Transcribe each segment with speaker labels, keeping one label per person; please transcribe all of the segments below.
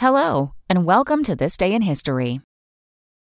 Speaker 1: Hello, and welcome to This Day in History.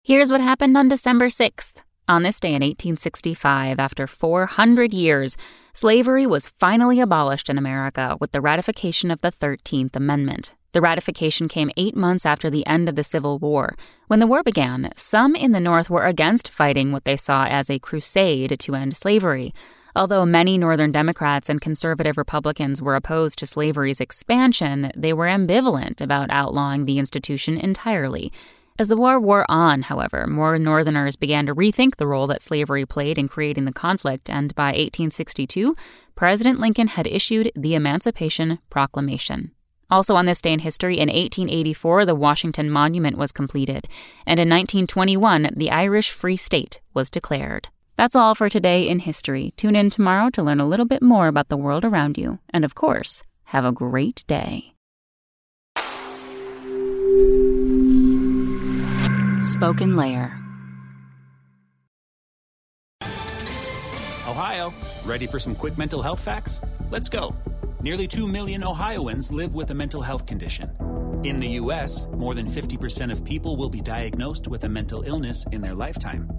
Speaker 1: Here's what happened on December 6th. On this day in 1865, after 400 years, slavery was finally abolished in America with the ratification of the 13th Amendment. The ratification came eight months after the end of the Civil War. When the war began, some in the North were against fighting what they saw as a crusade to end slavery. Although many Northern Democrats and conservative Republicans were opposed to slavery's expansion, they were ambivalent about outlawing the institution entirely. As the war wore on, however, more Northerners began to rethink the role that slavery played in creating the conflict, and by 1862, President Lincoln had issued the Emancipation Proclamation. Also, on this day in history, in 1884, the Washington Monument was completed, and in 1921, the Irish Free State was declared. That's all for today in history. Tune in tomorrow to learn a little bit more about the world around you. And of course, have a great day. SpokenLayer.
Speaker 2: Ohio, ready for some quick mental health facts? Let's go. Nearly 2 million Ohioans live with a mental health condition. In the U.S., more than 50% of people will be diagnosed with a mental illness in their lifetime